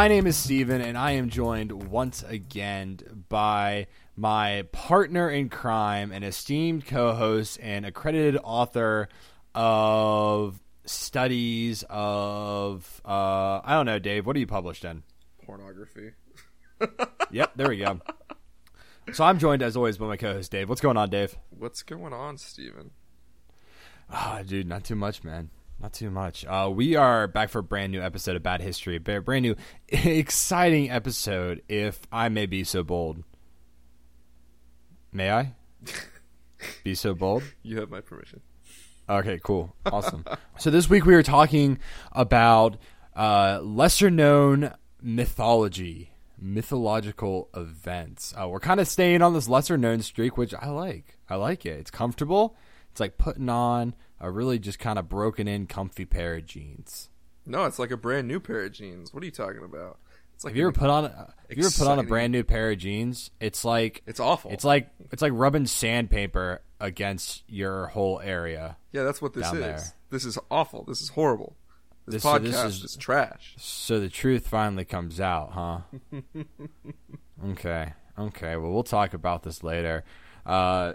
My name is Steven, and I am joined once again by my partner in crime and esteemed co host and accredited author of studies of, uh, I don't know, Dave, what are you published in? Pornography. Yep, there we go. So I'm joined as always by my co host, Dave. What's going on, Dave? What's going on, Steven? Ah, dude, not too much, man. Not too much. Uh, we are back for a brand new episode of Bad History. A brand new, exciting episode, if I may be so bold. May I be so bold? You have my permission. Okay, cool. Awesome. so this week we are talking about uh, lesser known mythology, mythological events. Uh, we're kind of staying on this lesser known streak, which I like. I like it. It's comfortable. It's like putting on a really just kind of broken in, comfy pair of jeans. No, it's like a brand new pair of jeans. What are you talking about? It's like Have you ever put on? a- Have you ever put on a brand new pair of jeans? It's like It's awful. It's like it's like rubbing sandpaper against your whole area. yeah, that's what this is. there. This is awful. This is horrible. This, This- so podcast this is, is- trash. So the truth finally comes out, huh? okay. Okay. Well, we'll talk about this later. Uh,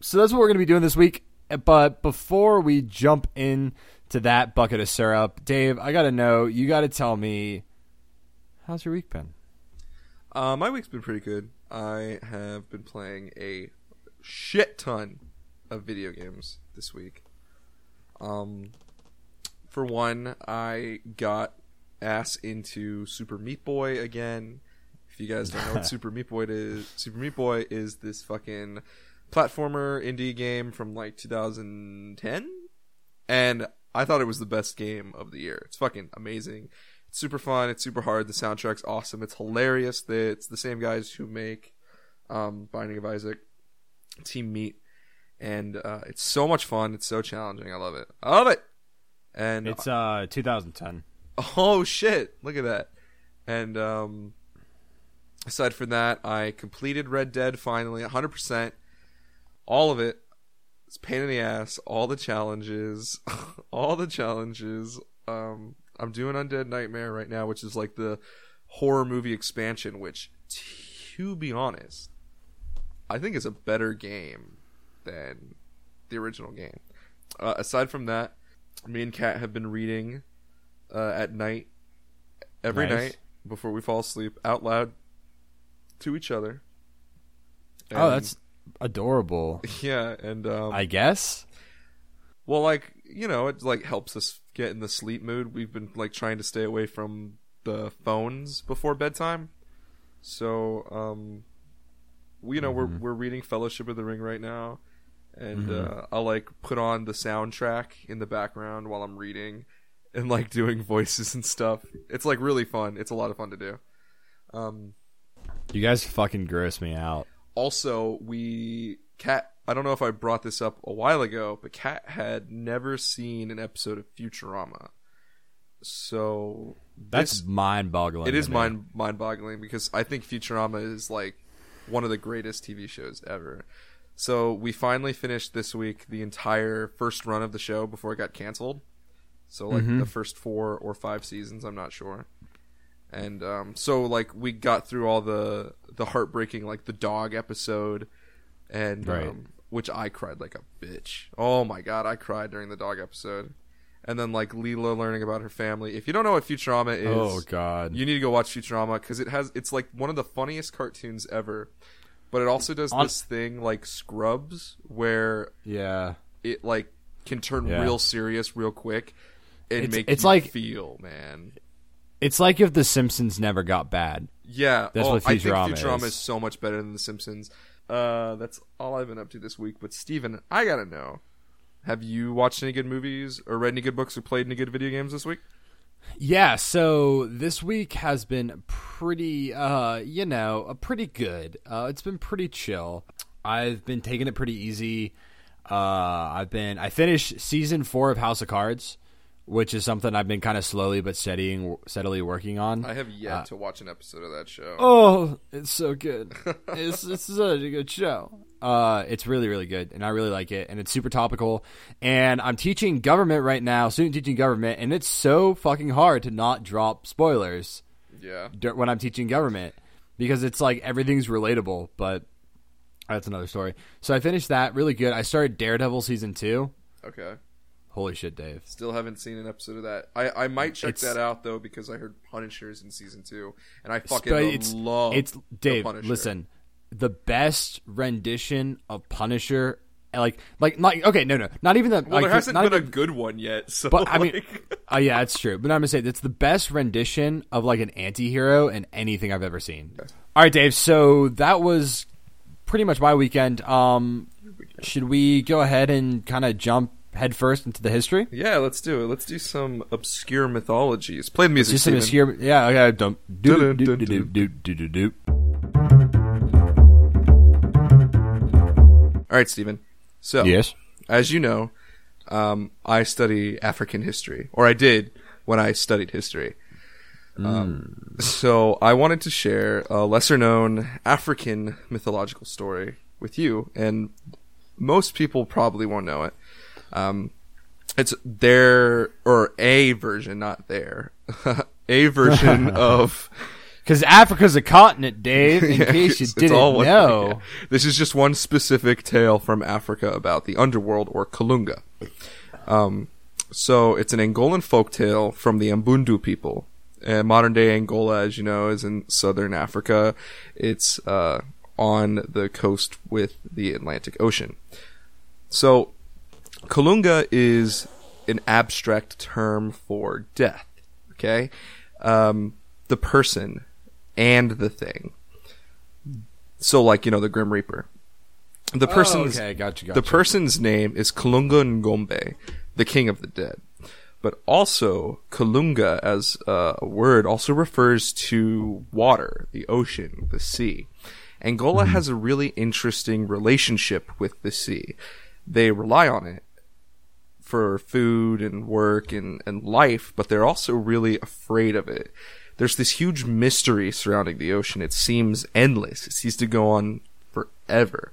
so that's what we're going to be doing this week. But before we jump into that bucket of syrup, Dave, I got to know, you got to tell me, how's your week been? Uh, my week's been pretty good. I have been playing a shit ton of video games this week. Um, for one, I got ass into Super Meat Boy again. If you guys don't know what Super Meat Boy is, Super Meat Boy is this fucking platformer indie game from like 2010, and I thought it was the best game of the year. It's fucking amazing. It's super fun. It's super hard. The soundtrack's awesome. It's hilarious. It's the same guys who make um, Binding of Isaac, Team Meat, and uh, it's so much fun. It's so challenging. I love it. I love it. And It's uh 2010. Oh shit! Look at that. And um, aside from that, I completed Red Dead finally, 100. percent All of it. It's a pain in the ass. All the challenges, all the challenges. Um, I'm doing Undead Nightmare right now, which is like the horror movie expansion. Which, to be honest, I think is a better game than the original game. Uh, aside from that, me and Kat have been reading uh, at night, every Nice. night before we fall asleep, out loud to each other. oh, that's adorable. yeah, and um, I guess. well, like you know, it like helps us get in the sleep mood. We've been like trying to stay away from the phones before bedtime, so um, we you know we're we're reading Fellowship of the Ring right now, and uh, I'll like put on the soundtrack in the background while I'm reading, and like doing voices and stuff. It's like really fun. It's a lot of fun to do. Um, You guys fucking gross me out. Also we cat i don't know if i brought this up a while ago but cat had never seen an episode of futurama. So That's this, mind boggling. it is mind mind boggling because i think futurama is like one of the greatest tv shows ever. So we finally finished this week the entire first run of the show before it got canceled. So like the first four or five seasons i'm not sure and um, so like we got through all the the heartbreaking like the dog episode and Right. um, which i cried like a bitch oh my god i cried during the dog episode and then like Leela learning about her family if you don't know what futurama is Oh god. you need to go watch Futurama because it has it's like one of the funniest cartoons ever, but it also does On- this thing like Scrubs where yeah. it like can turn Yeah. real serious real quick and It's- make it's you like- feel man. It's like if The Simpsons never got bad. Yeah, That's oh, what I think Futurama Futurama is. is so much better than The Simpsons. Uh, that's all I've been up to this week. But Steven, I gotta know. Have you watched any good movies or read any good books or played any good video games this week? Yeah, so this week has been pretty uh, you know, uh, pretty good. Uh, it's been pretty chill. I've been taking it pretty easy. Uh, I've been I finished season 4 of House of Cards, which is something I've been kind of slowly but steadying steadily working on. I have yet to watch an episode of that show. Oh, it's so good. it's it's such a good show. Uh, it's really really good, and I really like it, and it's super topical. And I'm teaching government right now, student teaching government, and it's so fucking hard to not drop spoilers Yeah. when I'm teaching government because it's like everything's relatable. But that's another story. So I finished that really good. I started Daredevil season two. Okay. Holy shit, Dave! Still haven't seen an episode of that. I, I might check It's- that out though because I heard Punisher's in season two, and I fucking it's love. it's Dave. Punisher. Listen, the best rendition of Punisher, like like not okay, no no, not even the Well, like, there hasn't not been even, a good one yet. So, But I mean, like- uh, yeah, it's true. But I'm gonna say that's the best rendition of like an anti-hero in anything I've ever seen. All right, Dave. So that was pretty much my weekend. Um, should we go ahead and kind of jump headfirst into the history? yeah, let's do it. Let's do some obscure mythologies. Play the music. Just some obscure, yeah. Okay, do, Dun, do, do, do, do, do, do. All right, Stephen. So, Yes. as you know, um, I study African history, or I did when I studied history. Um, so I wanted to share a lesser known African mythological story with you, and most people probably won't know it. Um, it's their, or a version, not their, a version of Because Africa's a continent, Dave. In Yeah, case you didn't all one- know. yeah. This is just one specific tale from Africa about the underworld or Kalunga. Um, so it's an Angolan folktale from the Mbundu people. And modern day Angola, as you know, is in southern Africa. It's uh, on the coast with the Atlantic Ocean. So Kalunga is an abstract term for death. Okay, um, the person and the thing. So, like you know, the Grim Reaper. The person's Oh, okay, gotcha, gotcha. the person's name is Kalunga Ngombe, the king of the dead. But also, Kalunga as a word also refers to water, the ocean, the sea. Angola has a really interesting relationship with the sea. They rely on it for food and work and, and life, but they're also really afraid of it. There's this huge mystery surrounding the ocean. It seems endless. It seems to go on forever.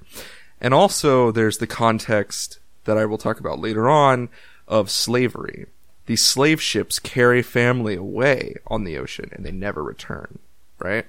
And also there's the context that I will talk about later on of slavery. These slave ships carry family away on the ocean and they never return, right?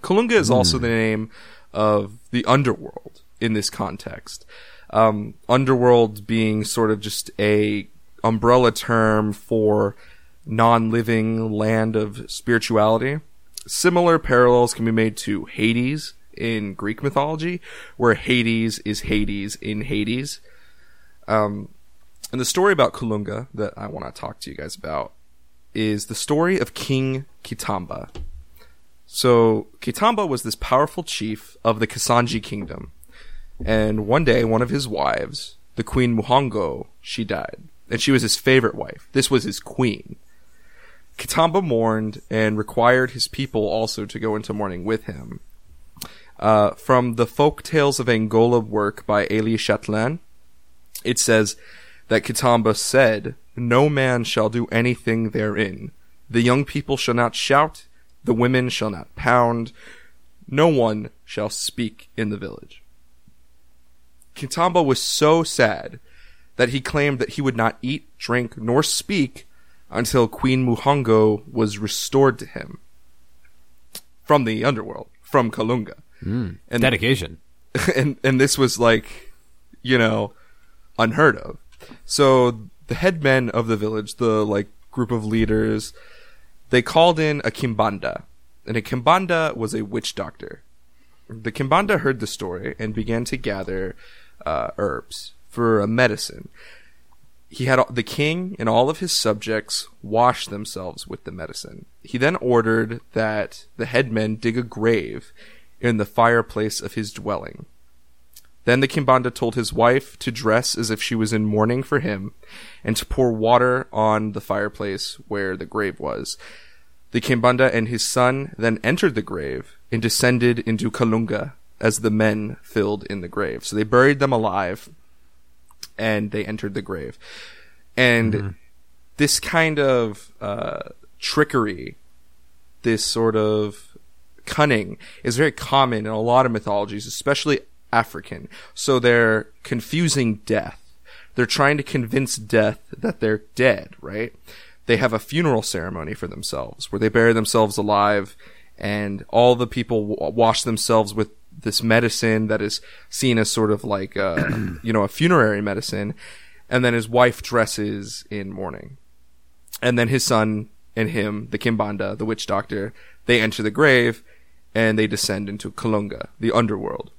Kalunga is also hmm. the name of the underworld in this context. Um, underworld being sort of just a umbrella term for non-living land of spirituality. Similar parallels can be made to Hades in Greek mythology, where Hades is Hades in Hades. Um, and the story about Kalunga that I want to talk to you guys about is the story of King Kitamba. So Kitamba was this powerful chief of the Kasanji kingdom. And one day, one of his wives, the Queen Muhongo, she died. And she was his favorite wife. This was his queen. Kitamba mourned and required his people also to go into mourning with him. Uh, from the Folk Tales of Angola work by Héli Chatelain, it says that Kitamba said, No man shall do anything therein. The young people shall not shout, the women shall not pound, no one shall speak in the village. Kitamba was so sad that he claimed that he would not eat, drink, nor speak until Queen Muhongo was restored to him from the underworld, from Kalunga. Hmm. And Dedication. and and this was like, you know, unheard of. So the headmen of the village, the like group of leaders, they called in a kimbanda, and a kimbanda was a witch doctor. The kimbanda heard the story and began to gather uh, herbs for a medicine. He had the king and all of his subjects wash themselves with the medicine. He then ordered that the headmen dig a grave in the fireplace of his dwelling. Then the Kimbanda told his wife to dress as if she was in mourning for him and to pour water on the fireplace where the grave was. The Kimbanda and his son then entered the grave and descended into Kalunga as the men filled in the grave. So they buried them alive and they entered the grave. And this kind of uh, trickery, this sort of cunning is very common in a lot of mythologies, especially African. So they're confusing death. They're trying to convince death that they're dead, right? They have a funeral ceremony for themselves where they bury themselves alive and all the people w- wash themselves with this medicine that is seen as sort of like uh, a, you know, a funerary medicine. And then his wife dresses in mourning. And then his son and him, the Kimbanda, the witch doctor, they enter the grave and they descend into Kalunga, the underworld.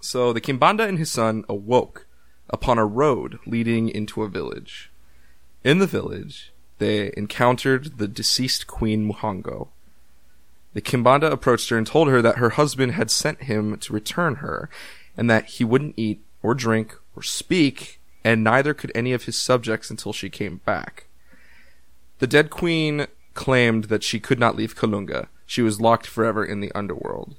So the Kimbanda and his son awoke upon a road leading into a village. In the village, they encountered the deceased Queen Muhango. The Kimbanda approached her and told her that her husband had sent him to return her, and that he wouldn't eat or drink or speak, and neither could any of his subjects until she came back. The dead queen claimed that she could not leave Kalunga. She was locked forever in the underworld.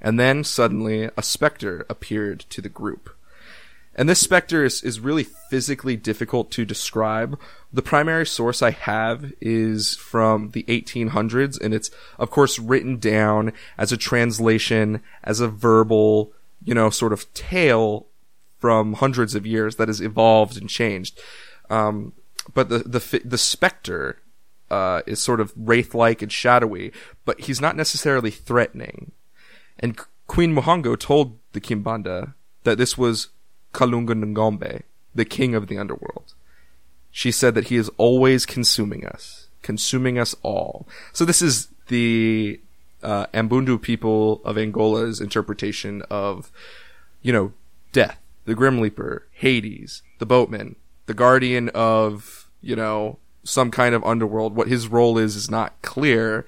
And then suddenly a specter appeared to the group. And this specter is, is really physically difficult to describe. The primary source I have is from the 1800s, and it's, of course, written down as a translation, as a verbal, you know, sort of tale from hundreds of years that has evolved and changed. Um, but the, the, the specter, uh, is sort of wraith-like and shadowy, but he's not necessarily threatening. And Queen Muhango told the Kimbanda that this was Kalunga Ngombe, the king of the underworld. She said that he is always consuming us, consuming us all. So this is the uh, Ambundu people of Angola's interpretation of, you know, death, the Grim Leaper, Hades, the boatman, the guardian of, you know, some kind of underworld. What his role is is not clear,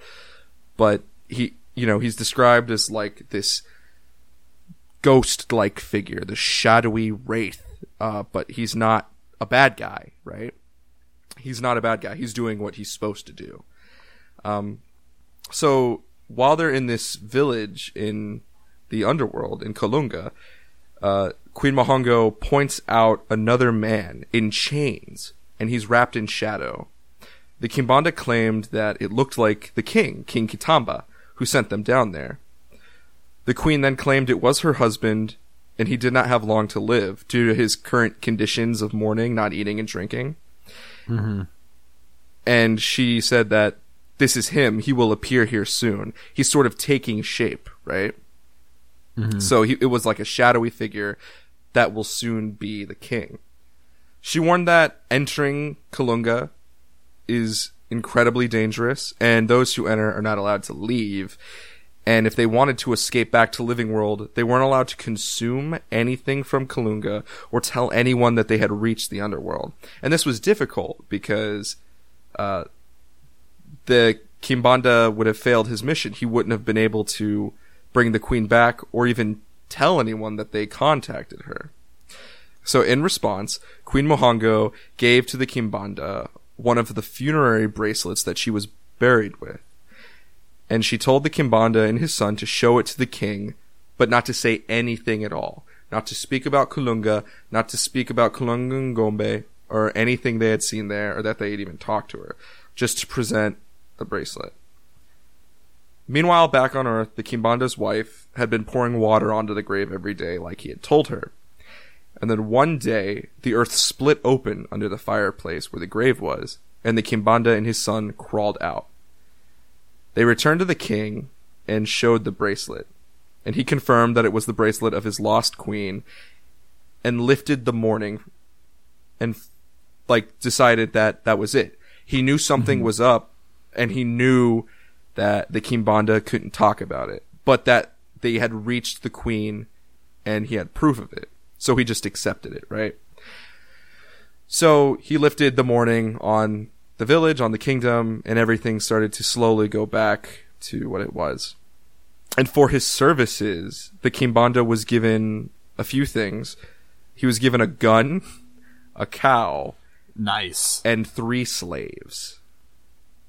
but he, you know, he's described as like this ghost like figure, the shadowy wraith. Uh, but he's not a bad guy, right? He's not a bad guy. He's doing what he's supposed to do. Um, so while they're in this village in the underworld in Kalunga, uh, Queen Muhango points out another man in chains, and he's wrapped in shadow. The Kimbanda claimed that it looked like the king, King Kitamba, who sent them down there. The queen then claimed it was her husband, and he did not have long to live due to his current conditions of mourning, not eating and drinking. Mm-hmm. And she said that this is him. He will appear here soon. He's sort of taking shape, right? Mm-hmm. So he, it was like a shadowy figure that will soon be the king. She warned that entering Kalunga is incredibly dangerous, and those who enter are not allowed to leave. And if they wanted to escape back to Living World, they weren't allowed to consume anything from Kalunga or tell anyone that they had reached the underworld. And this was difficult because uh, the Kimbanda would have failed his mission. He wouldn't have been able to bring the queen back or even tell anyone that they contacted her. So in response, Queen Muhango gave to the Kimbanda one of the funerary bracelets that she was buried with. And she told the Kimbanda and his son to show it to the king, but not to say anything at all. Not to speak about Kalunga, not to speak about Kalunga Ngombe, or anything they had seen there, or that they had even talked to her. Just to present the bracelet. Meanwhile, back on Earth, the Kimbanda's wife had been pouring water onto the grave every day like he had told her. And then one day, the earth split open under the fireplace where the grave was, and the Kimbanda and his son crawled out. They returned to the king and showed the bracelet, and he confirmed that it was the bracelet of his lost queen, and lifted the mourning, and like decided that that was it. He knew something mm-hmm. was up, and he knew that the Kimbanda couldn't talk about it, but that they had reached the queen, and he had proof of it. So he just accepted it, right? So he lifted the mourning on the village, on the kingdom, and everything started to slowly go back to what it was. And for his services, the Kimbanda was given a few things. He was given a gun, a cow, Nice. and three slaves.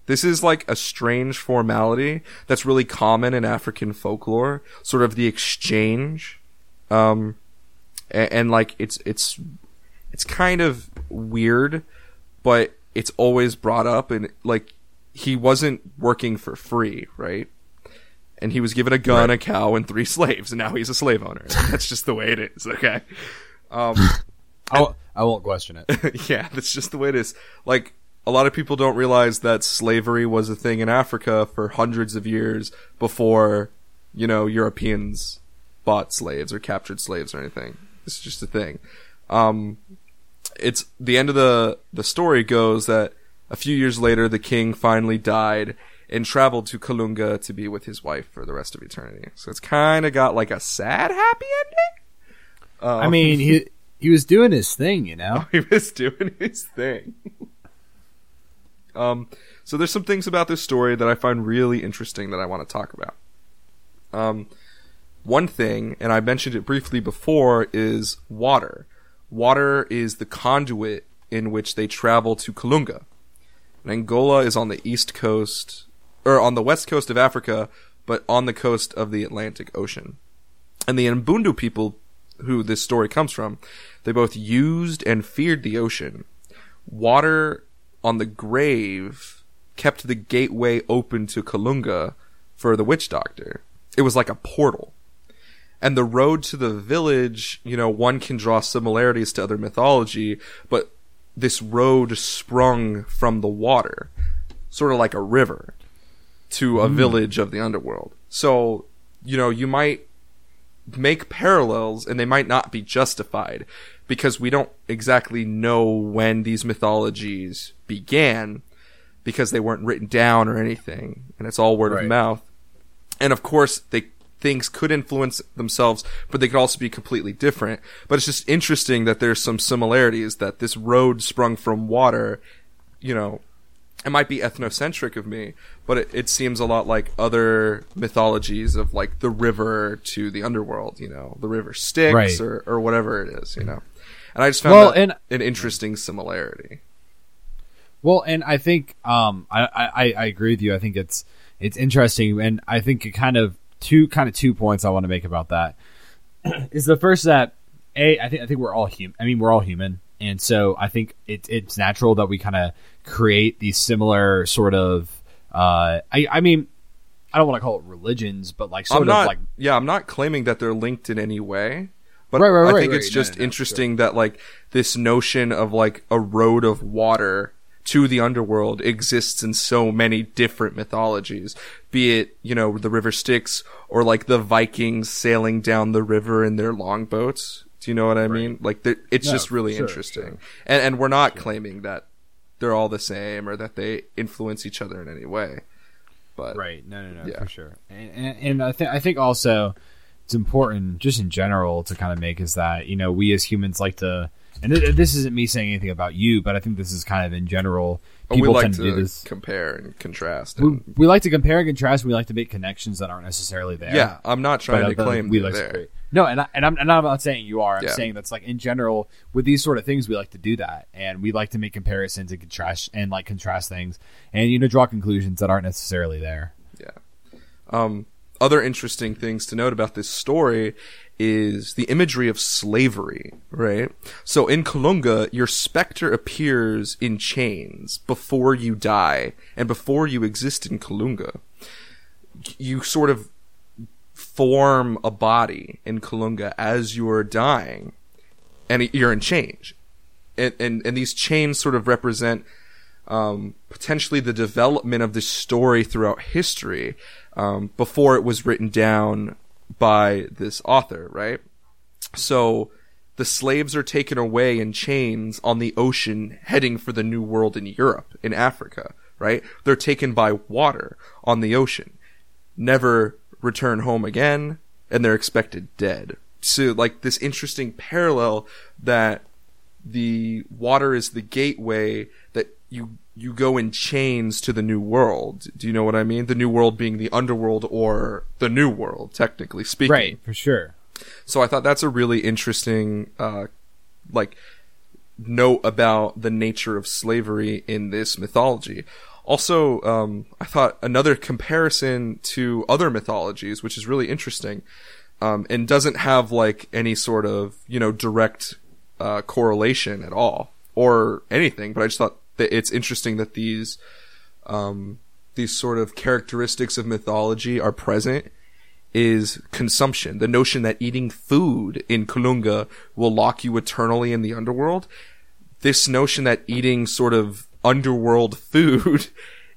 This is like a strange formality that's really common in African folklore, sort of the exchange. Um, and, and like it's it's it's kind of weird, but it's always brought up and like he wasn't working for free, right? and he was given a gun, a cow, and three slaves, and now he's a slave owner. That's just the way it is. Okay. Um, I, won't- I won't question it. yeah, that's just the way it is. Like a lot of people don't realize that slavery was a thing in Africa for hundreds of years before, you know, Europeans bought slaves or captured slaves or anything. It's just a thing. Um, it's the end of the the story goes that a few years later the king finally died and traveled to Kalunga to be with his wife for the rest of eternity. So it's kind of got like a sad happy ending. Um, I mean, he he was doing his thing, you know. he was doing his thing. um, so there's some things about this story that I find really interesting that I want to talk about. Um, one thing, and I mentioned it briefly before, is water. Water is the conduit in which they travel to Kalunga. And Angola is on the east coast, or on the west coast of Africa, but on the coast of the Atlantic Ocean. And the Mbundu people, who this story comes from, they both used and feared the ocean. Water on the grave kept the gateway open to Kalunga for the witch doctor. It was like a portal. And the road to the village, you know, one can draw similarities to other mythology, but this road sprung from the water, sort of like a river, to a hmm. village of the underworld. So, you know, you might make parallels and they might not be justified because we don't exactly know when these mythologies began because they weren't written down or anything and it's all word Right. of mouth. And of course, they things could influence themselves, but they could also be completely different. But it's just interesting that there's some similarities that this road sprung from water, you know, it might be ethnocentric of me, but it, it seems a lot like other mythologies of like the river to the underworld, you know, the river Styx Right. or, or whatever it is, you know. And I just found Well, that and- an interesting similarity. Well, and I think um, I, I I agree with you. I think it's it's interesting, and I think it kind of two kind of two points I want to make about that is the first that a I think I think we're all human. I mean, we're all human, and so I think it, it's natural that we kind of create these similar sort of. Uh, I I mean, I don't want to call it religions, but like sort I'm of like yeah, I'm not claiming that they're linked in any way, but Right, right, I think right. it's No, just no, no, interesting that like this notion of like a road of water to the underworld exists in so many different mythologies, be it you know the river Styx or like the Vikings sailing down the river in their longboats. Do you know what I mean? Like it's No, just really sure, interesting, sure. and and we're not claiming that they're all the same or that they influence each other in any way. But Right. No, no, no, Yeah. for sure. And, and, and I think I think also it's important, just in general, to kind of make is that you know we as humans like to, and th- this isn't me saying anything about you, but I think this is kind of in general. But we People like tend to, to do this. compare and contrast. We, And, we like to compare and contrast. We like to make connections that aren't necessarily there. yeah, I'm not trying I to think claim we like to there. create. No, and I, and I'm and I'm not saying you are. I'm Yeah. saying that's like in general with these sort of things we like to do that, and we like to make comparisons and contrast and like contrast things, and you know draw conclusions that aren't necessarily there. Um, other interesting things to note about this story is the imagery of slavery, right? So in Kalunga, your specter appears in chains before you die and before you exist in Kalunga. You sort of form a body in Kalunga as you're dying and you're in chains. And, and, and these chains sort of represent um, potentially the development of this story throughout history um, before it was written down by this author, right? So the slaves are taken away in chains on the ocean heading for the New World in Europe, in Africa, right? They're taken by water on the ocean, never return home again, and they're expected dead. So, like, this interesting parallel that the water is the gateway that you you go in chains to the new world. Do you know what I mean? The new world being the underworld or the new world, technically speaking. Right, for sure. So I thought that's a really interesting, uh, like, note about the nature of slavery in this mythology. Also, um, I thought another comparison to other mythologies, which is really interesting, um, and doesn't have like any sort of you know direct uh, correlation at all or anything. But I just thought it's interesting that these um, these sort of characteristics of mythology are present is consumption. The notion that eating food in Kalunga will lock you eternally in the underworld. This notion that eating sort of underworld food,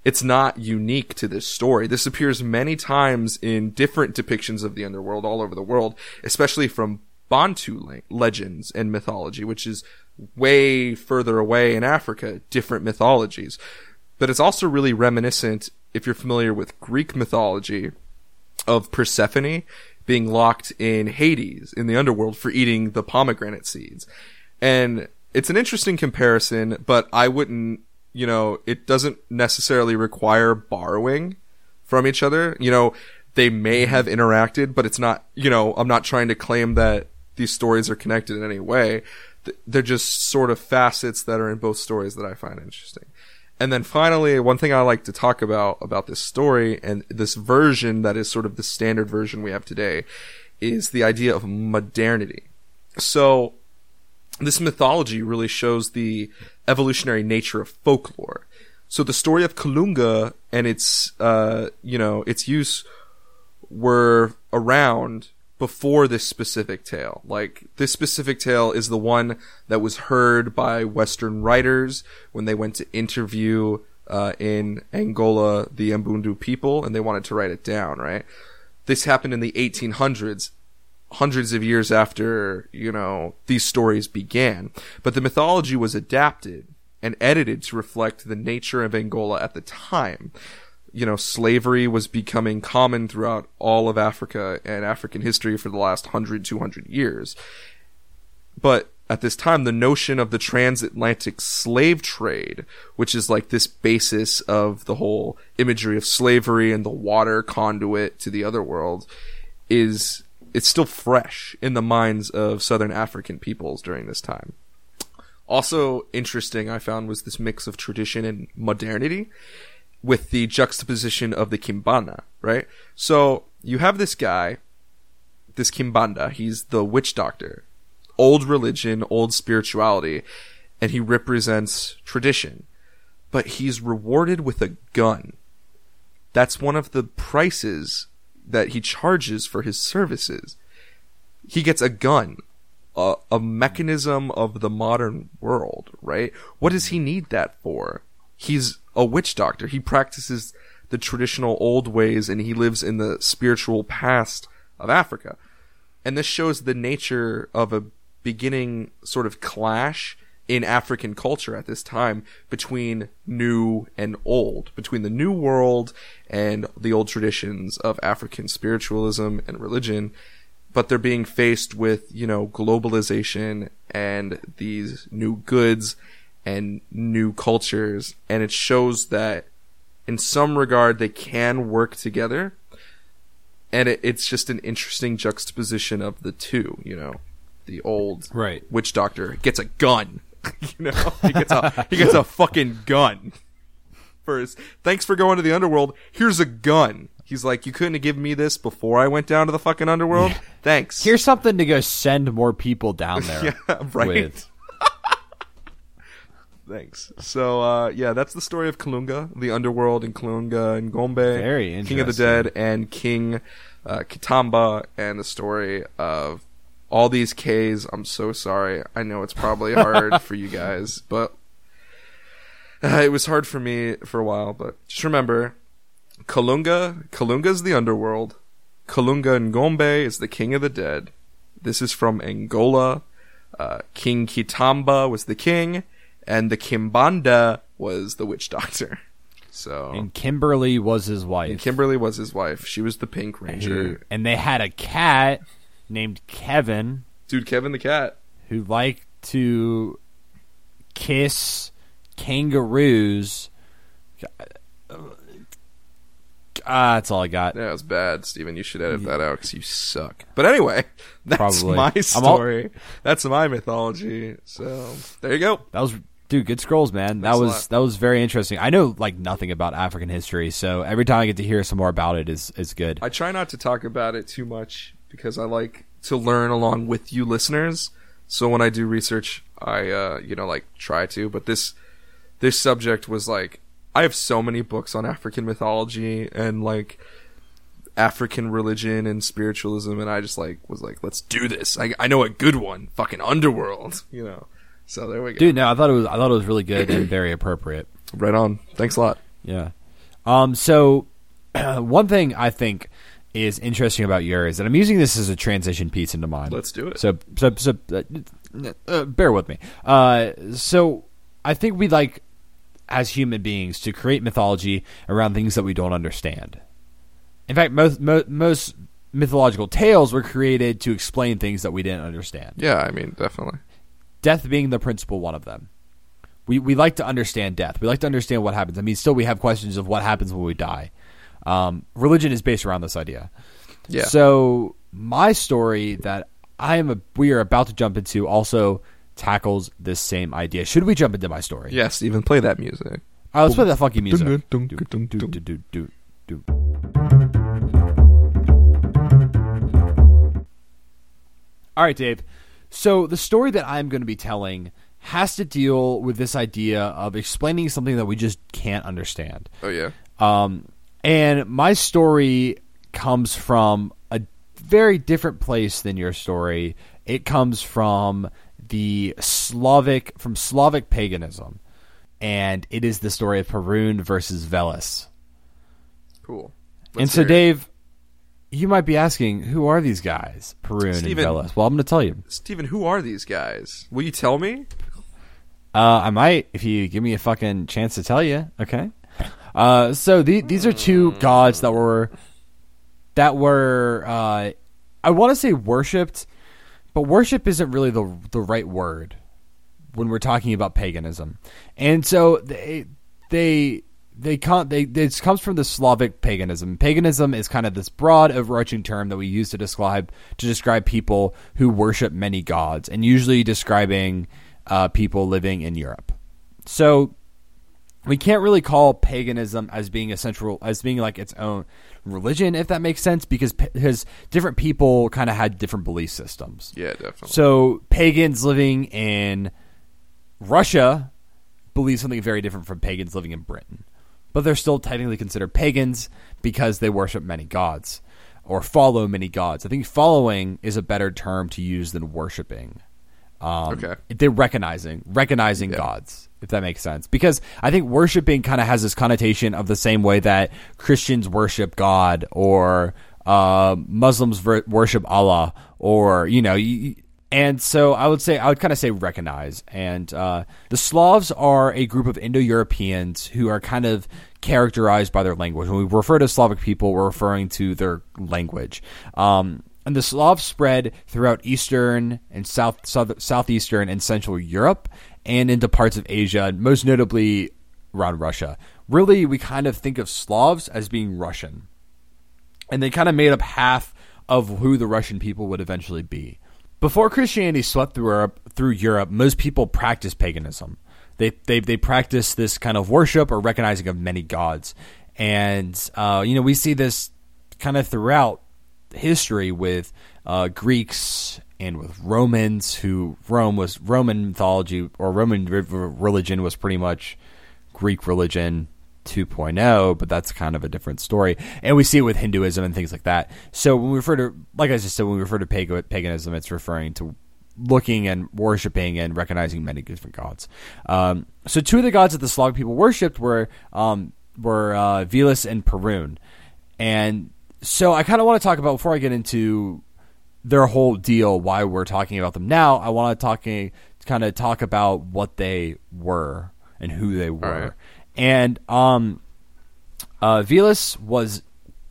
it's not unique to this story. This appears many times in different depictions of the underworld all over the world, especially from Bantu le- legends and mythology, which is way further away in Africa, different mythologies. But it's also really reminiscent, if you're familiar with Greek mythology, of Persephone being locked in Hades in the underworld for eating the pomegranate seeds. And it's an interesting comparison, but I wouldn't, you know, it doesn't necessarily require borrowing from each other. You know, they may have interacted, but it's not, you know, I'm not trying to claim that these stories are connected in any way. They're just sort of facets that are in both stories that I find interesting. And then finally, one thing I like to talk about about this story and this version that is sort of the standard version we have today is the idea of modernity. So this mythology really shows the evolutionary nature of folklore. So the story of Kalunga and its uh, you know, its use were around before this specific tale. Like this specific tale is the one that was heard by Western writers when they went to interview uh, in Angola the Mbundu people and they wanted to write it down. Right. This happened in the 1800s, hundreds of years after you know these stories began. But the mythology was adapted and edited to reflect the nature of Angola at the time you know, slavery was becoming common throughout all of Africa and African history for the last 100, 200 years. But at this time, the notion of the transatlantic slave trade, which is like this basis of the whole imagery of slavery and the water conduit to the other world, is it's still fresh in the minds of Southern African peoples during this time. Also interesting, I found, was this mix of tradition and modernity with the juxtaposition of the Kimbanda, right? So you have this guy, this Kimbanda, he's the witch doctor, old religion, old spirituality, and he represents tradition. But he's rewarded with a gun. That's one of the prices that he charges for his services. He gets a gun, a, a mechanism of the modern world, right? What does he need that for? He's a witch doctor. He practices the traditional old ways and he lives in the spiritual past of Africa. And this shows the nature of a beginning sort of clash in African culture at this time between new and old, between the new world and the old traditions of African spiritualism and religion. But they're being faced with, you know, globalization and these new goods and new cultures and it shows that in some regard they can work together and it, it's just an interesting juxtaposition of the two you know the old right witch doctor gets a gun you know he gets a he gets a fucking gun first thanks for going to the underworld here's a gun He's like, you couldn't have given me this before I went down to the fucking underworld. Thanks. Here's something to go send more people down there. yeah, right. With. Thanks. So uh, yeah, that's the story of Kalunga, the underworld in Kalunga Ngombe, Very King of the. Dead, and King uh, Kitamba, and the story of all these K's. I'm so sorry. I know it's probably hard for you guys, but uh, it was hard for me for a while. But just remember, Kalunga, Kalunga Kalunga's the underworld. Kalunga Ngombe is the King of the Dead. This is from Angola. Uh, king Kitamba was the king, and the Kimbanda was the witch doctor. So And Kimberly was his wife. and Kimberly was his wife. She was the Pink Ranger. who- and they had a cat named Kevin Dude, Kevin the cat. who liked to kiss kangaroos. Ah, that's all I got. Yeah, it was bad, Steven. You should edit that out because you suck. But anyway, that's Probably. my I'm all- story. that's my mythology. So there you go. That was dude, good scrolls, man. Thanks that was that was very interesting. I know like nothing about African history, so every time I get to hear some more about it is is good. I try not to talk about it too much because I like to learn along with you listeners. So when I do research, I uh, you know like try to. But this this subject was like I have so many books on African mythology and like African religion and spiritualism, and I just like was like, let's do this. I I know a good one, fucking Underworld, you know. So there we go. Dude, no, I thought it was I thought it was really good and very appropriate. Right on. Thanks a lot. Yeah. Um. So, one thing I think is interesting about yours, and I'm using this as a transition piece into mine. Let's do it. So, so, so, uh, uh, bear with me. Uh, so I think we like, as human beings, to create mythology around things that we don't understand. In fact, most mo- most mythological tales were created to explain things that we didn't understand. Yeah, I mean, definitely. Death being the principal one of them. We we like to understand death. We like to understand what happens. I mean, still we have questions of what happens when we die. Um, religion is based around this idea. Yeah. So my story that I am a, we are about to jump into also tackles this same idea. Should we jump into my story? Yes. Even play that music. All right, let's play that funky music. All right, Dave. So the story that I'm going to be telling has to deal with this idea of explaining something that we just can't understand. Oh yeah. Um, and my story comes from a very different place than your story. It comes from the Slavic, from Slavic paganism, and it is the story of Perun versus Veles. Cool. and Let's so, hear it. Dave, you might be asking, who are these guys, Perun Steven. and Veles? Well, I'm going to tell you. Steven, who are these guys? Will you tell me? Uh, I might if you give me a fucking chance to tell you. Okay. Uh, so the, these are two gods that were that were uh, I want to say worshipped, but worship isn't really the the right word when we're talking about paganism. And so they they they come they this comes from the Slavic paganism. Paganism is kind of this broad overarching term that we use to describe to describe people who worship many gods, and usually describing uh, people living in Europe. So we can't really call paganism as being a central as being like its own religion if that makes sense because because different people kind of had different belief systems Yeah, definitely. so pagans living in Russia believe something very different from pagans living in Britain. But they're still technically considered pagans because they worship many gods or follow many gods. I think following is a better term to use than worshiping. Um, Okay. They're recognizing recognizing Yeah. gods, if that makes sense. Because I think worshiping kind of has this connotation of the same way that Christians worship God or uh, Muslims ver- worship Allah, or you know, you, and so I would say I would kind of say recognize. And uh, the Slavs are a group of Indo-Europeans who are kind of characterized by their language. When we refer to Slavic people, we're referring to their language. Um, and the Slavs spread throughout Eastern and South, South Southeastern and Central Europe, and into parts of Asia, most notably around Russia. Really, we kind of think of Slavs as being Russian and they kind of made up half of who the Russian people would eventually be. Before Christianity swept through Europe, through Europe, most people practiced paganism. They they they practiced this kind of worship or recognizing of many gods, and uh, you know we see this kind of throughout history with uh, Greeks and with Romans, who Rome was Roman mythology or Roman religion was pretty much Greek religion 2.0, but that's kind of a different story. And we see it with Hinduism and things like that. So when we refer to, like I just said, when we refer to pag- paganism, it's referring to looking and worshiping and recognizing many different gods. Um, so two of the gods that the Slavic people worshipped were um, were uh, and Perun. And so I kind of want to talk about before I get into their whole deal, why we're talking about them now. I want to talking kind of talk about what they were and who they were. And um, uh, Veles was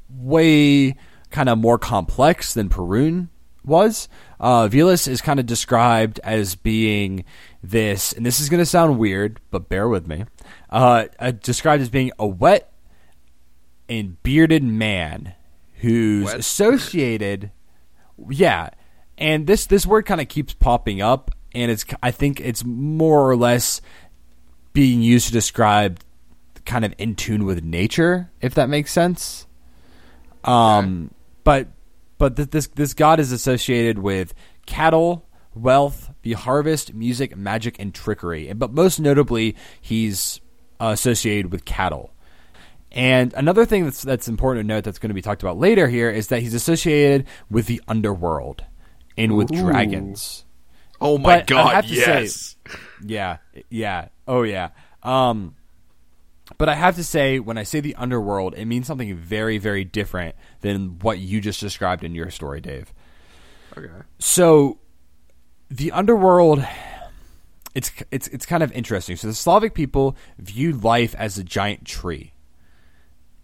way kind of more complex than Perun was. Uh, Veles is kind of described as being this, and this is going to sound weird, but bear with me. Uh, uh, described as being a wet and bearded man who's Wet? associated. Yeah, and this this word kind of keeps popping up, and it's I think it's more or less being used to describe kind of in tune with nature, if that makes sense. Um, but but th- this this god is associated with cattle, wealth, the harvest, music, magic, and trickery. But most notably, he's uh, associated with cattle. And another thing that's that's important to note that's going to be talked about later here is that he's associated with the underworld and with Ooh. dragons. Oh my But I god, have to say- yes. Yeah, yeah, oh yeah. Um, but I have to say, when I say the underworld, it means something very, very different than what you just described in your story, Dave. okay. So, the underworld, it's it's it's kind of interesting. So the Slavic people viewed life as a giant tree,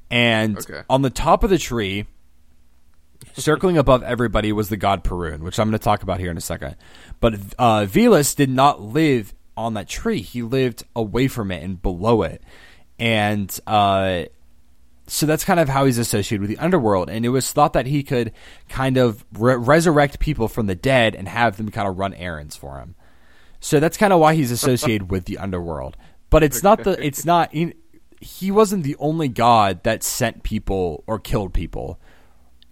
and Okay. on the top of the tree, circling above everybody, was the god Perun, which I'm going to talk about here in a second. But uh, Velas did not live on that tree; he lived away from it and below it, and uh, so that's kind of how he's associated with the underworld. And it was thought that he could kind of re- resurrect people from the dead and have them kind of run errands for him. So that's kind of why he's associated with the underworld. But it's not the it's not he, wasn't the only god that sent people or killed people.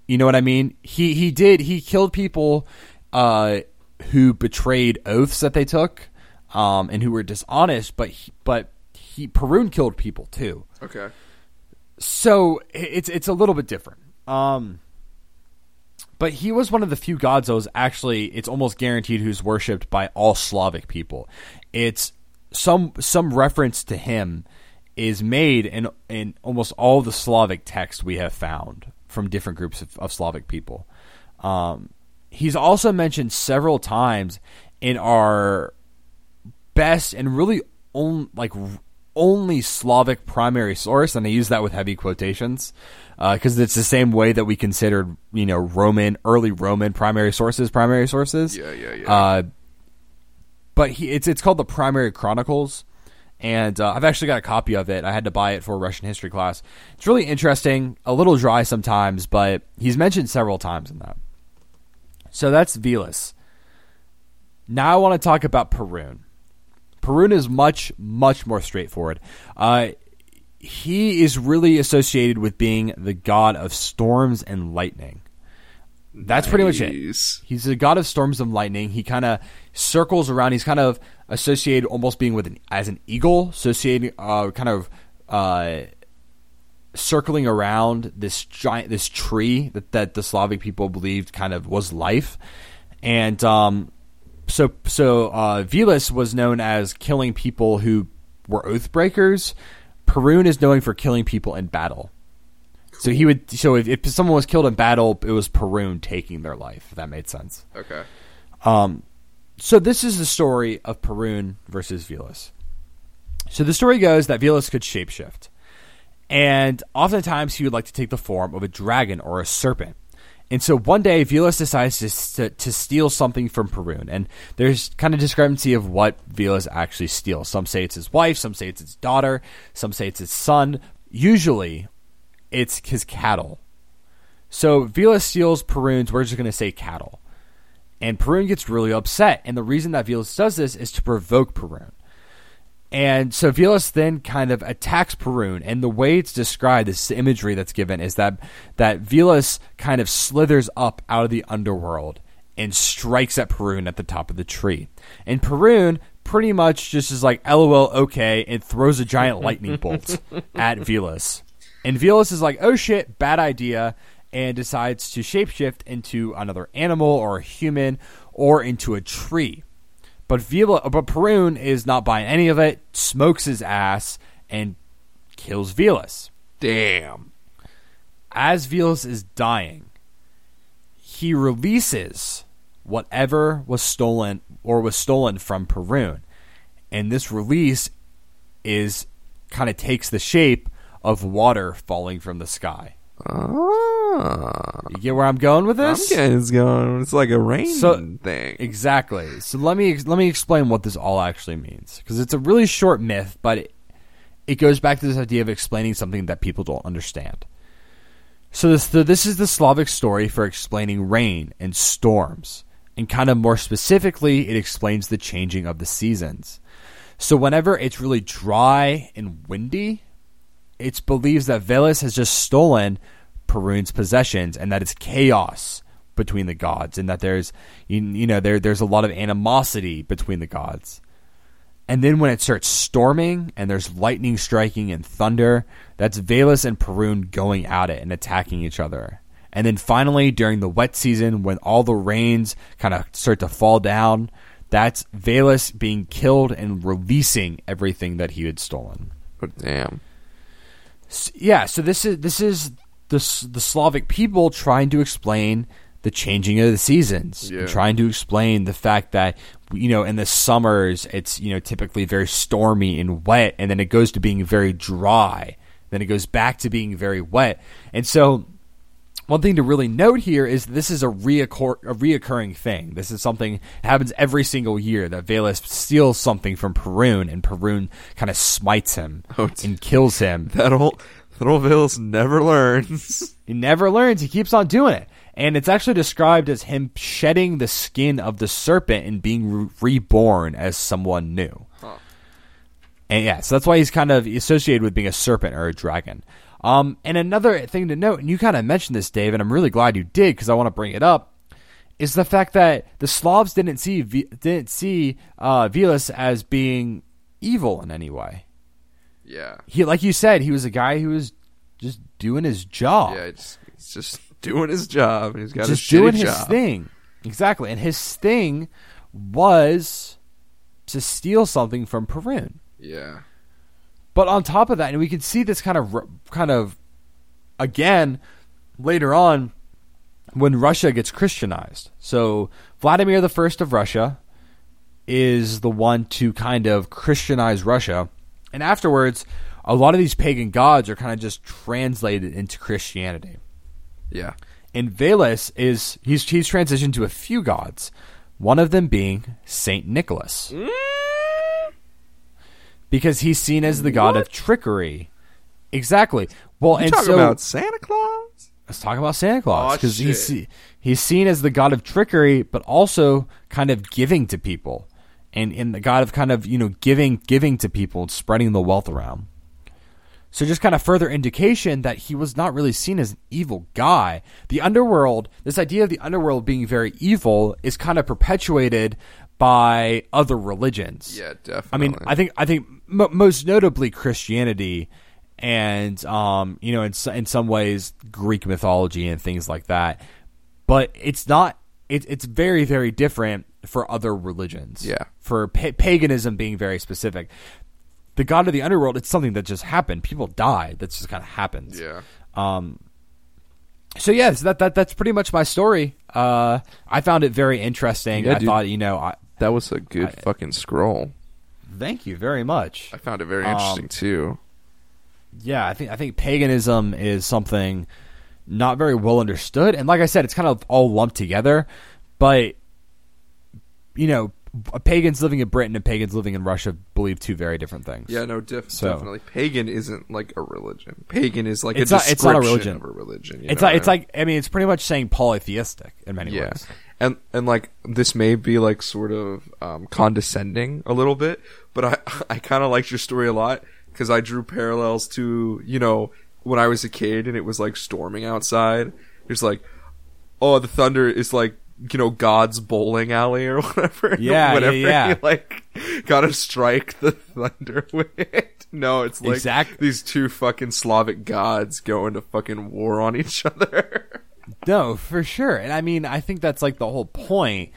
You know what I mean? He he did he killed people uh, who betrayed oaths that they took um, and who were dishonest. But he, but he Perun killed people too. Okay. So it's it's a little bit different. Um, but he was one of the few gods that was actually it's almost guaranteed who's worshipped by all Slavic people. It's some some reference to him is made in in almost all the Slavic texts we have found from different groups of, of Slavic people. Um, he's also mentioned several times in our best and really only like only Slavic primary source, and I use that with heavy quotations because it's the same way that we considered you know Roman early Roman primary sources primary sources. Yeah, yeah, yeah. Uh, but he, it's it's called the Primary Chronicles, and uh, I've actually got a copy of it. I had to buy it for a Russian history class. It's really interesting, a little dry sometimes, but he's mentioned several times in that. So that's Velas. Now I want to talk about Perun. Perun is much much more straightforward. Uh, he is really associated with being the god of storms and lightning. That's pretty much it. He's the god of storms and lightning. He kind of circles around. He's kind of associated almost being with an, as an eagle, associated uh, kind of uh, circling around this giant this tree that, that the Slavic people believed kind of was life. And um, so so uh, Velas was known as killing people who were oath breakers. Perun is known for killing people in battle. So he would. So if, if someone was killed in battle, it was Perun taking their life. If that made sense. Okay. Um, so this is the story of Perun versus Velas. So the story goes that Velas could shapeshift, and oftentimes he would like to take the form of a dragon or a serpent. And so one day Velas decides to, to, to steal something from Perun, and there's kind of discrepancy of what Velas actually steals. Some say it's his wife, some say it's his daughter, some say it's his son. Usually, it's his cattle. So Velas steals Perun's. We're just going to say cattle. And Perun gets really upset. And the reason that Velas does this is to provoke Perun. And so Velas then kind of attacks Perun. And the way it's described, this imagery that's given, is that, that Velas kind of slithers up out of the underworld and strikes at Perun at the top of the tree. And Perun pretty much just is like, lol, okay, and throws a giant lightning bolt at Velas. And Velas is like, oh shit, bad idea, and decides to shapeshift into another animal or a human or into a tree. But Vila, but Perun is not buying any of it, smokes his ass, and kills Velas. Damn. As Velas is dying, he releases whatever was stolen or was stolen from Perun. And this release is kind of takes the shape of water falling from the sky. Ah. You get where I'm going with this? I'm it's going. It's like a rain So- thing. Exactly. So let me let me explain what this all actually means because it's a really short myth, but it, it goes back to this idea of explaining something that people don't understand. So this so this is the Slavic story for explaining rain and storms, and kind of more specifically, it explains the changing of the seasons. So whenever it's really dry and windy, it's believes that Veles has just stolen Perun's possessions and that it's chaos between the gods and that there's you, you know there there's a lot of animosity between the gods. And then when it starts storming and there's lightning striking and thunder, that's Valus and Perun going at it and attacking each other. And then finally, during the wet season, when all the rains kind of start to fall down, that's Valus being killed and releasing everything that he had stolen. But damn. Yeah, so this is this is the the Slavic people trying to explain the changing of the seasons, Yeah. trying to explain the fact that you know in the summers it's you know typically very stormy and wet, and then it goes to being very dry, then it goes back to being very wet, and so. One thing to really note here is this is a, reoccur- a reoccurring thing. This is something that happens every single year that Valus steals something from Perun and Perun kind of smites him Oh, and kills him. That old that old Vales never learns. He never learns. He keeps on doing it. And it's actually described as him shedding the skin of the serpent and being re- reborn as someone new. Huh. And yeah, so that's why he's kind of associated with being a serpent or a dragon. Um, and another thing to note, and you kind of mentioned this, Dave, and I'm really glad you did because I want to bring it up, is the fact that the Slavs didn't see v- didn't see uh, Velas as being evil in any way. yeah. He, like you said, he was a guy who was just doing his job. Yeah, it's, he's just doing his job he's got just doing his job. thing. Exactly. And his thing was to steal something from Perun. Yeah. But on top of that, and we can see this kind of kind of again later on when Russia gets Christianized. So Vladimir the First of Russia is the one to kind of Christianize Russia, and afterwards, a lot of these pagan gods are kind of just translated into Christianity. Yeah. And Veles is he's he's transitioned to a few gods, one of them being Saint Nicholas, mm. Because he's seen as the god of trickery. Exactly. Well, You and talking so about Santa Claus? let's talk about Santa Claus Aw, because he's he's seen as the god of trickery, but also kind of giving to people, and and the god of kind of you know giving giving to people and spreading the wealth around. So just kind of further indication that he was not really seen as an evil guy. The underworld, this idea of the underworld being very evil, is kind of perpetuated by other religions. Yeah, definitely. I mean, I think I think most notably Christianity, and um, you know, in in some ways Greek mythology and things like that. But it's not. It, it's very very different for other religions. Yeah. For pa- paganism being very specific, the god of the underworld. It's something that just happened. People die. That just kind of happens. yeah. Um, so yeah, so that that that's pretty much my story. Uh, I found it very interesting. Yeah, I dude. thought, you know, I, That was a good I- fucking scroll. Thank you very much. I found it very Um, interesting too. Yeah, I think I think paganism is something not very well understood, and like I said, it's kind of all lumped together. But you know, pagans living in Britain and pagans living in Russia believe two very different things. Yeah, no, def- So- definitely. Pagan isn't like a religion. Pagan is like It's a not- it's not a religion. of a religion. it's like it's I mean? like I mean, it's pretty much saying polytheistic in many yeah, ways. and and like this may be like sort of um, condescending a little bit, but I I kind of liked your story a lot because I drew parallels to you know when I was a kid and it was like storming outside. It's like, oh, the thunder is like you know God's bowling alley or whatever. Yeah, yeah, whatever yeah. you, like gotta strike the thunder with. it. No, it's like Exact- these two fucking Slavic gods going to fucking war on each other. No, for sure. And I mean, I think that's like the whole point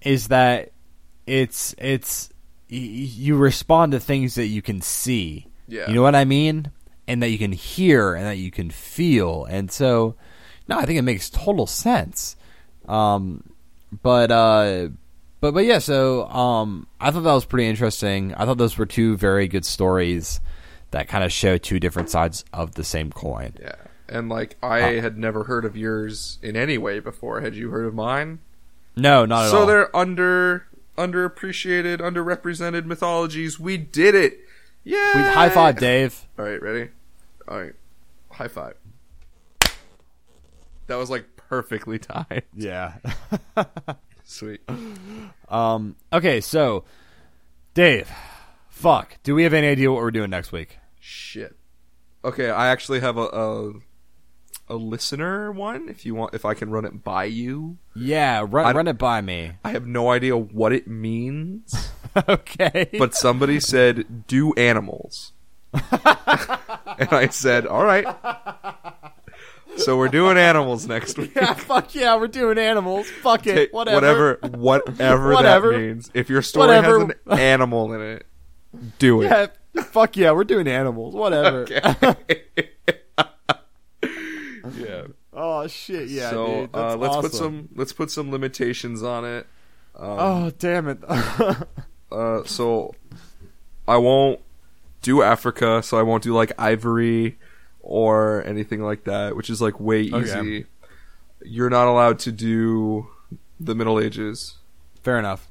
is that it's it's you respond to things that you can see. Yeah. You know what I mean? And that you can hear and that you can feel. And so no, I think it makes total sense. Um but uh but but yeah, so um I thought that was pretty interesting. I thought those were two very good stories that kind of show two different sides of the same coin. Yeah. And like I had never heard of yours in any way before. Had you heard of mine? No, not at all. so they're under underappreciated, underrepresented mythologies. We did it. Yeah. We- high five, Dave. All right, ready? All right. High five. That was like perfectly timed. Yeah. Sweet. um. Okay. So, Dave, fuck. Do we have any idea what we're doing next week? Shit. Okay, I actually have a, a a listener one. If you want, if I can run it by you. Yeah. Run I- run it by me. I have no idea what it means. okay. but somebody said do animals, and I said all right. So we're doing animals next week. yeah, fuck yeah, we're doing animals. Fuck it, whatever. whatever, whatever, Whatever. that means. If your story Whatever. has an animal in it, do it. Yeah, fuck yeah, we're doing animals. Whatever. yeah. Oh shit, yeah, so dude. uh, That's let's put some let's put some limitations on it. Um, Oh damn it. uh, so I won't do Africa, so I won't do like Ivory or anything like that, which is like way Okay. easy. You're not allowed to do the Middle Ages. Fair enough.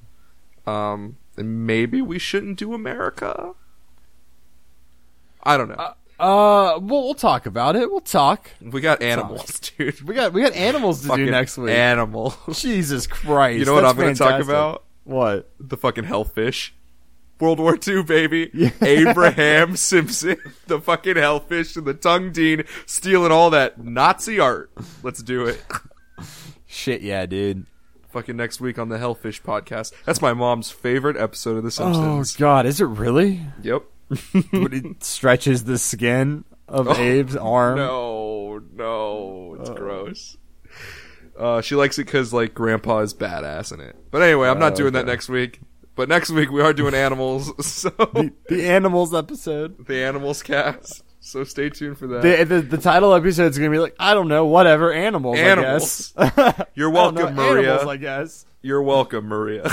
Um, and maybe we shouldn't do America. I don't know. Uh, uh, we'll, we'll talk about it. We'll talk. we got animals, dude. We got we got animals to Fucking do next week. Animals. Jesus Christ! You know what I'm going to talk about? What? The fucking hellfish. World War II, baby. Abraham Simpson, the fucking hellfish, and the tongue dean stealing all that Nazi art. Let's do it. Shit, yeah, dude. fucking next week on the Hellfish podcast. That's my mom's favorite episode of The Simpsons. Oh Simpsons. God, is it really? Yep. When he stretches the skin of Abe's arm. No, no, it's gross. Uh, she likes it because like Grandpa is badass in it. But anyway, I'm not Oh, doing that next week. But next week we are doing animals, so The, the animals episode. the animals cast. So stay tuned for that. The, the the title episode is gonna be like I don't know whatever animals. Animals. I guess. You're welcome, Maria. Animals, I guess. You're welcome, Maria.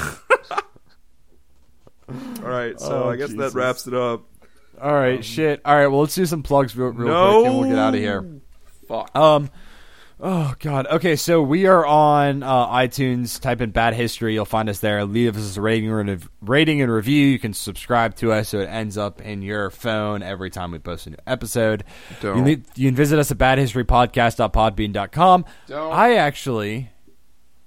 All right, so Oh, I guess Jesus. that wraps it up. All right, shit. All right, well let's do some plugs real, real no, quick and we'll get out of here. Fuck. Um. Oh God. Okay, so we are on uh, iTunes. Type in "bad history," you'll find us there. Leave us a rating and rating and review. You can subscribe to us so it ends up in your phone every time we post a new episode. Don't. You, can- you can visit us at badhistorypodcast.podbean.com. Don't. I actually,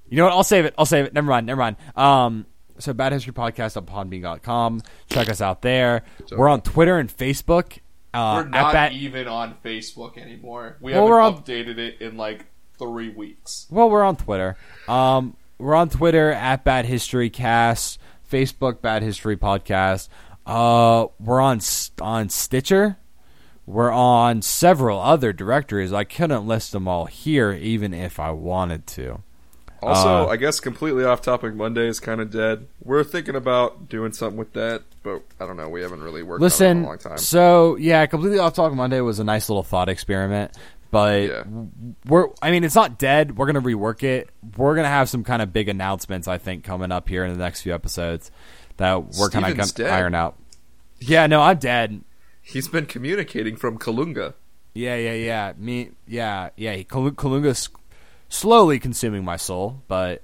you know what? I'll save it. I'll save it. Never mind. Never mind. Um. So badhistorypodcast.podbean.com. Check us out there. We're on Twitter and Facebook. Uh, We're not Bad- even on Facebook anymore. We Well, haven't on- updated it in like three weeks. Well, we're on Twitter. Um, we're on Twitter at Bad History Cast, Facebook Bad History Podcast. Uh, we're on on Stitcher. We're on several other directories. I couldn't list them all here, even if I wanted to. Also, Uh, I guess completely off topic. Monday is kind of dead. We're thinking about doing something with that, but I don't know. We haven't really worked on it in Listen, a long time. so yeah, completely off topic. Monday was a nice little thought experiment, but Yeah. we're I mean it's not dead. We're gonna rework it. We're gonna have some kind of big announcements I think coming up here in the next few episodes that we're kind of dead. iron out. Yeah, no, I'm dead. He's been communicating from Kalunga. Yeah, yeah, yeah. Me, yeah, yeah. Kal- Kalunga's slowly consuming my soul, but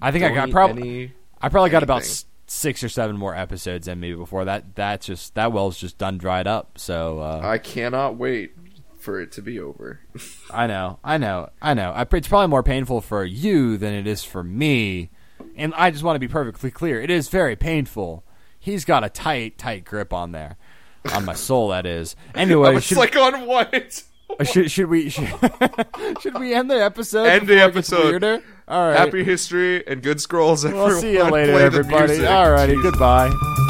I think I Don't got probably I probably got about six or seven more episodes in me before that. That's just that well's just done dried up. So uh, I cannot wait for it to be over. I know, I know, I know. I, it's probably more painful for you than it is for me. And I just want to be perfectly clear. It is very painful. He's got a tight, tight grip on there, on my soul. That is. I Anyway, was should, like on what? Should should we should, should we end the episode? End the before it gets episode. All right. Happy history and good scrolls. We'll see you later, everybody. All righty. Goodbye.